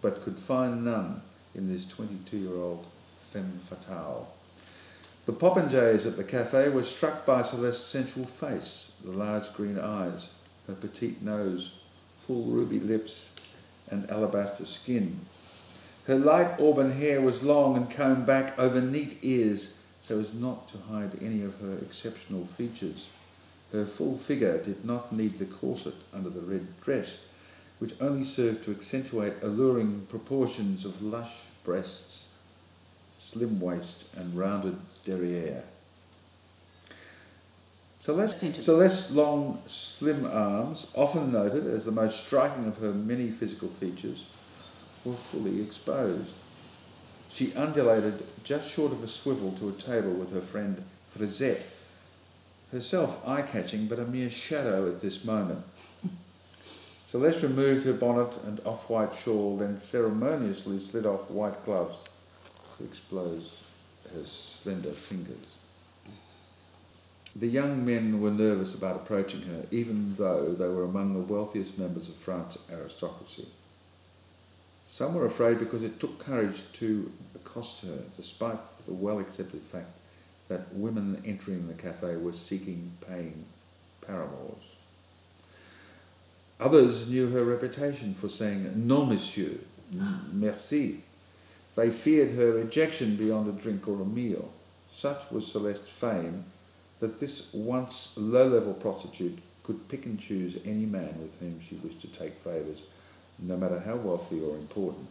but could find none in this 22 year old femme fatale. The popinjays at the cafe were struck by Celeste's sensual face, the large green eyes, her petite nose, full ruby lips, and alabaster skin. Her light auburn hair was long and combed back over neat ears so as not to hide any of her exceptional features. Her full figure did not need the corset under the red dress, which only served to accentuate alluring proportions of lush breasts, slim waist, and rounded derriere. Celeste, Celeste's long, slim arms, often noted as the most striking of her many physical features, were fully exposed. She undulated just short of a swivel to a table with her friend Frisette, herself eye-catching but a mere shadow at this moment. Celeste removed her bonnet and off-white shawl, then ceremoniously slid off white gloves to expose her slender fingers. The young men were nervous about approaching her, even though they were among the wealthiest members of France's aristocracy. Some were afraid because it took courage to accost her, despite the well accepted fact that women entering the cafe were seeking paying paramours. Others knew her reputation for saying non monsieur, merci. They feared her rejection beyond a drink or a meal. Such was Celeste's fame that this once low level prostitute could pick and choose any man with whom she wished to take favours, no matter how wealthy or important.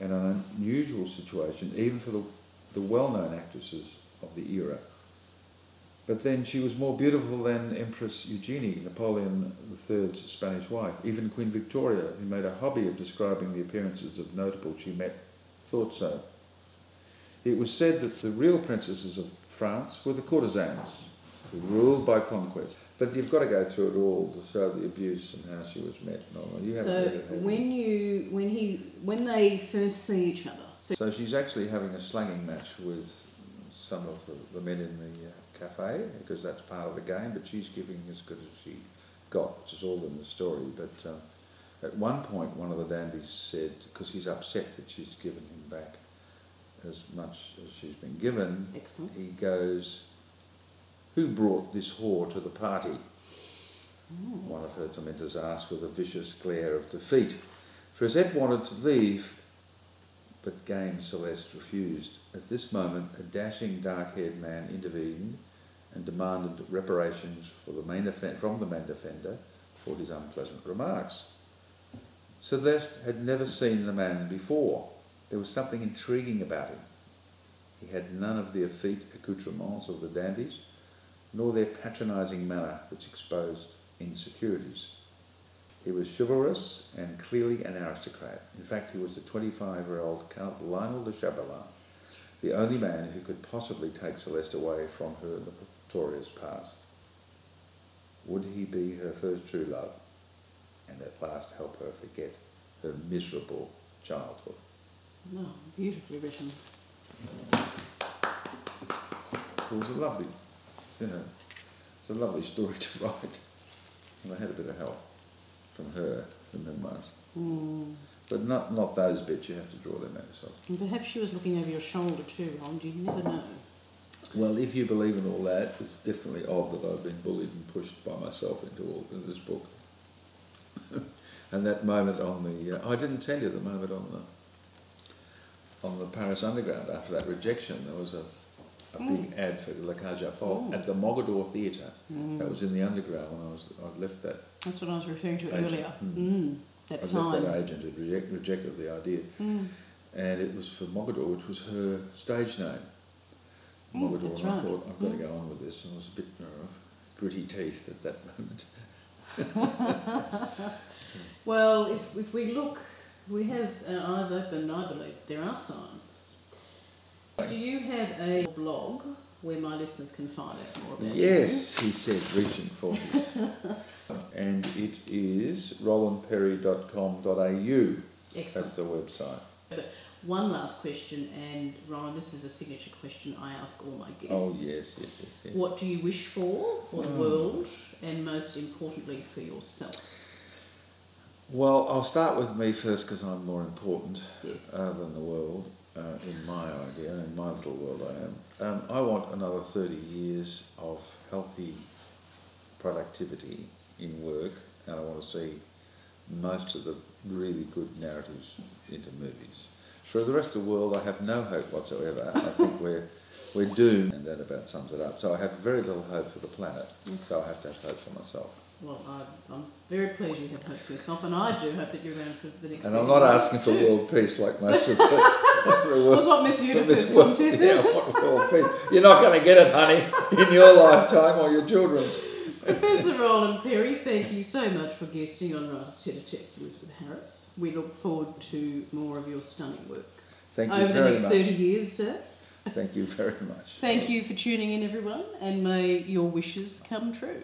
And an unusual situation, even for the, the well known actresses of the era. But then she was more beautiful than Empress Eugenie, Napoleon III's Spanish wife. Even Queen Victoria, who made a hobby of describing the appearances of notables she met, thought so. It was said that the real princesses of France were the courtesans, who ruled by conquest. But you've got to go through it all to show the abuse and how she was met all. So read it, have you? when you when he when they first see each other, so So she's actually having a slanging match with some of the, the men in the uh, cafe because that's part of the game. But she's giving as good as she got, which is all in the story. But um, at one point, one of the dandies said, because he's upset that she's given him back as much as she's been given, excellent. he goes, "Who brought this whore to the party?" Mm. One of her tormentors asked with a vicious glare of defeat. Frisette wanted to leave, but Game Celeste refused. At this moment, a dashing, dark-haired man intervened and demanded reparations for the main offen- from the main offender for his unpleasant remarks. Celeste had never seen the man before. There was something intriguing about him. He had none of the effete accoutrements of the dandies, nor their patronising manner which exposed insecurities. He was chivalrous and clearly an aristocrat. In fact, he was the 25 year old Count Lionel de Chabrillan, the only man who could possibly take Celeste away from her notorious past. Would he be her first true love and at last help her forget her miserable childhood? No, beautifully written. It was a lovely, you know, it's a lovely story to write. And I had a bit of help from her, the memoirs. Mm. But not, not those bits, you have to draw them out yourself. And perhaps she was looking over your shoulder too, Ron. You never know. Well, if you believe in all that, it's definitely odd that I've been bullied and pushed by myself into all this book. And that moment on the, uh, I didn't tell you the moment on the, on the Paris Underground after that rejection, there was a, a big ad for La Cage aux Folles Mm. at the Mogador Theatre. Mm. That was in the Underground when I was, I'd left that, That's what I was referring to Agent. earlier. Mm. Mm. That I'd sign. that agent had reject, rejected the idea. Mm. And it was for Mogador, which was her stage name. Mm, Mogador, and I right. thought, I've got to Mm. go on with this. And I was a bit uh, gritty teeth at that moment. [laughs] [laughs] Well, if, if we look, we have our eyes open, I believe. There are signs. Do you have a blog where my listeners can find out more about you? Yes, he said, reaching for [laughs] and it is rolandperry.com.au. That's Excellent. the website. one last question, and Ron, this is a signature question I ask all my guests. Oh yes, yes, yes. yes. What do you wish for for the Oh. world, and most importantly for yourself? Well, I'll start with me first because I'm more important Yes. uh, than the world uh, in my idea, in my little world I am. Um, I want another 30 years of healthy productivity in work, and I want to see most of the really good narratives into movies. For the rest of the world, I have no hope whatsoever. I think we're, we're doomed, and that about sums it up. So I have very little hope for the planet, so I have to have hope for myself. Well, I, I'm very pleased you have hope for yourself, and I do hope that you're around for the next. And I'm not asking for too. world peace like [laughs] most of the. That's what Miss Universe World- contest yeah, world peace. You're not going to get it, honey, in your lifetime or your children's. Professor Roland Perry, thank you so much for guesting on Writers Tete a Tete with Elizabeth Harris. We look forward to more of your stunning work Thank you over the next much. 30 years, sir. Thank you very much. Thank you for tuning in, everyone, and may your wishes come true.